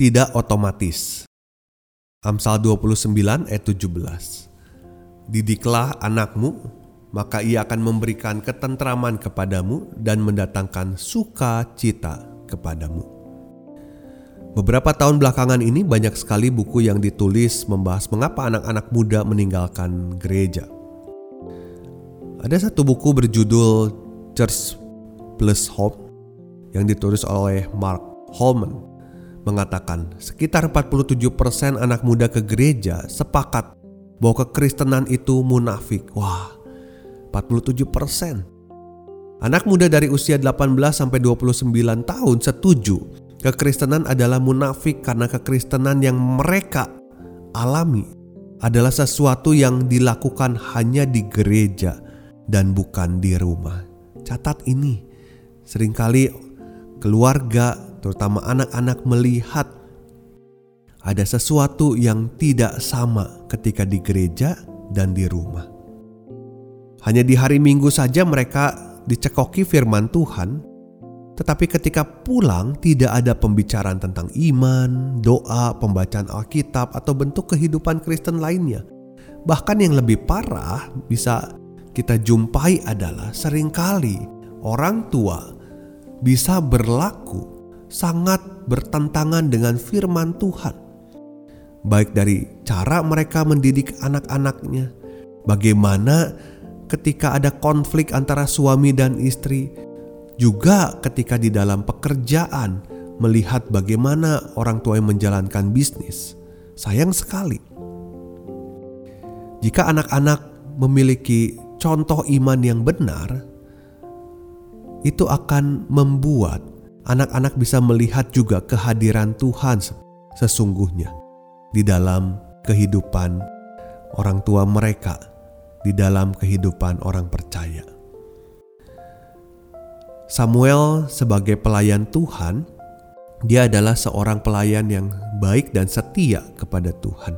Tidak otomatis. Amsal 29 ayat 17. Didiklah anakmu, maka ia akan memberikan ketentraman kepadamu dan mendatangkan sukacita kepadamu. Beberapa tahun belakangan ini banyak sekali buku yang ditulis membahas mengapa anak-anak muda meninggalkan gereja. Ada satu buku berjudul Church Plus Hope yang ditulis oleh Mark Holman mengatakan sekitar 47% anak muda ke gereja sepakat bahwa kekristenan itu munafik. Wah, 47%. Anak muda dari usia 18 sampai 29 tahun setuju Kekristenan adalah munafik karena kekristenan yang mereka alami adalah sesuatu yang dilakukan hanya di gereja dan bukan di rumah. Catat ini, sering kali keluarga, terutama anak-anak, melihat ada sesuatu yang tidak sama ketika di gereja dan di rumah. Hanya di hari Minggu saja mereka dicekoki firman Tuhan, tetapi ketika pulang tidak ada pembicaraan tentang iman, doa, pembacaan Alkitab atau bentuk kehidupan Kristen lainnya. Bahkan yang lebih parah bisa kita jumpai adalah sering kali orang tua bisa berlaku sangat bertentangan dengan firman Tuhan. Baik dari cara mereka mendidik anak-anaknya, bagaimana ketika ada konflik antara suami dan istri, juga ketika di dalam pekerjaan melihat bagaimana orang tua yang menjalankan bisnis. Sayang sekali. Jika anak-anak memiliki contoh iman yang benar, itu akan membuat anak-anak bisa melihat juga kehadiran Tuhan sesungguhnya di dalam kehidupan orang tua mereka, di dalam kehidupan orang percaya. Samuel sebagai pelayan Tuhan, dia adalah seorang pelayan yang baik dan setia kepada Tuhan.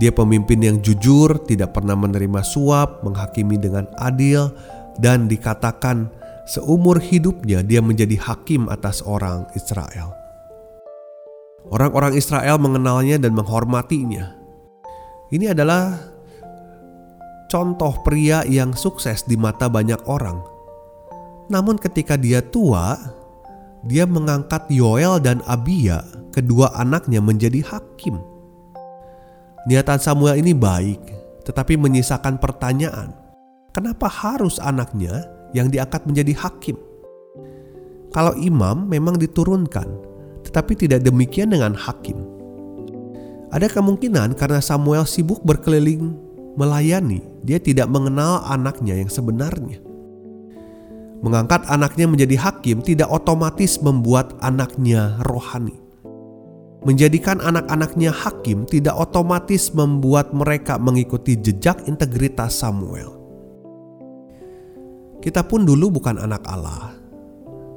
Dia pemimpin yang jujur, tidak pernah menerima suap, menghakimi dengan adil, dan dikatakan seumur hidupnya dia menjadi hakim atas orang Israel. Orang-orang Israel mengenalnya dan menghormatinya. Ini adalah contoh pria yang sukses di mata banyak orang namun ketika dia tua, dia mengangkat Yoel dan Abia, kedua anaknya menjadi hakim. Niatan Samuel ini baik, tetapi menyisakan pertanyaan. Kenapa harus anaknya yang diangkat menjadi hakim? Kalau imam memang diturunkan, tetapi tidak demikian dengan hakim. Ada kemungkinan karena Samuel sibuk berkeliling melayani, dia tidak mengenal anaknya yang sebenarnya. Mengangkat anaknya menjadi hakim tidak otomatis membuat anaknya rohani. Menjadikan anak-anaknya hakim tidak otomatis membuat mereka mengikuti jejak integritas Samuel. Kita pun dulu bukan anak Allah.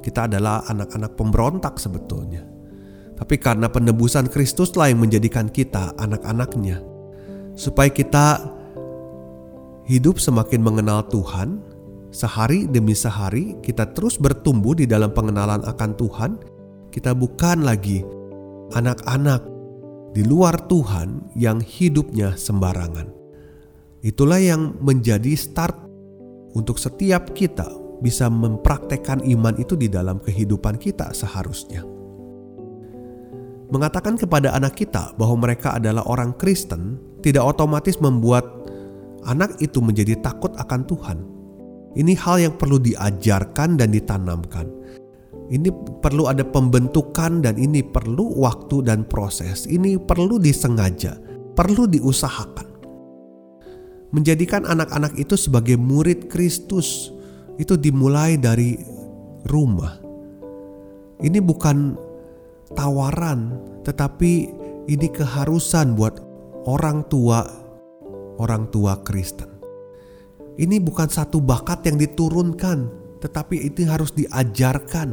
Kita adalah anak-anak pemberontak sebetulnya. Tapi karena penebusan Kristuslah yang menjadikan kita anak-anaknya. Supaya kita hidup semakin mengenal Tuhan, Sehari demi sehari kita terus bertumbuh di dalam pengenalan akan Tuhan. Kita bukan lagi anak-anak di luar Tuhan yang hidupnya sembarangan. Itulah yang menjadi start untuk setiap kita bisa mempraktekkan iman itu di dalam kehidupan kita seharusnya. Mengatakan kepada anak kita bahwa mereka adalah orang Kristen tidak otomatis membuat anak itu menjadi takut akan Tuhan ini hal yang perlu diajarkan dan ditanamkan. Ini perlu ada pembentukan dan ini perlu waktu dan proses. Ini perlu disengaja, perlu diusahakan. Menjadikan anak-anak itu sebagai murid Kristus itu dimulai dari rumah. Ini bukan tawaran, tetapi ini keharusan buat orang tua, orang tua Kristen. Ini bukan satu bakat yang diturunkan, tetapi itu harus diajarkan.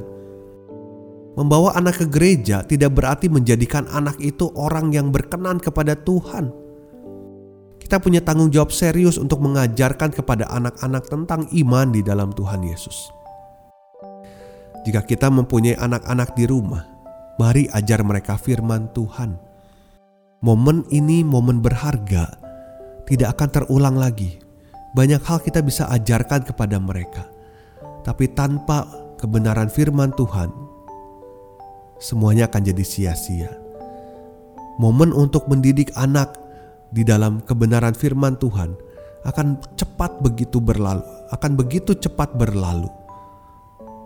Membawa anak ke gereja tidak berarti menjadikan anak itu orang yang berkenan kepada Tuhan. Kita punya tanggung jawab serius untuk mengajarkan kepada anak-anak tentang iman di dalam Tuhan Yesus. Jika kita mempunyai anak-anak di rumah, mari ajar mereka firman Tuhan. Momen ini momen berharga, tidak akan terulang lagi. Banyak hal kita bisa ajarkan kepada mereka, tapi tanpa kebenaran firman Tuhan, semuanya akan jadi sia-sia. Momen untuk mendidik anak di dalam kebenaran firman Tuhan akan cepat begitu berlalu, akan begitu cepat berlalu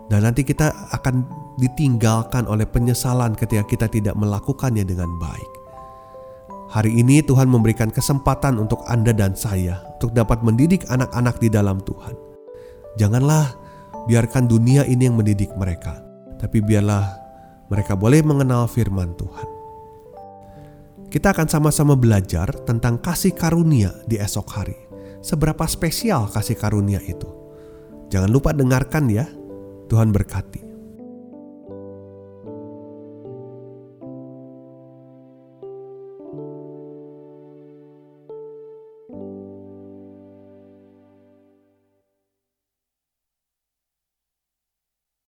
dan nanti kita akan ditinggalkan oleh penyesalan ketika kita tidak melakukannya dengan baik. Hari ini Tuhan memberikan kesempatan untuk Anda dan saya untuk dapat mendidik anak-anak di dalam Tuhan. Janganlah biarkan dunia ini yang mendidik mereka, tapi biarlah mereka boleh mengenal firman Tuhan. Kita akan sama-sama belajar tentang kasih karunia di esok hari. Seberapa spesial kasih karunia itu? Jangan lupa dengarkan ya. Tuhan berkati.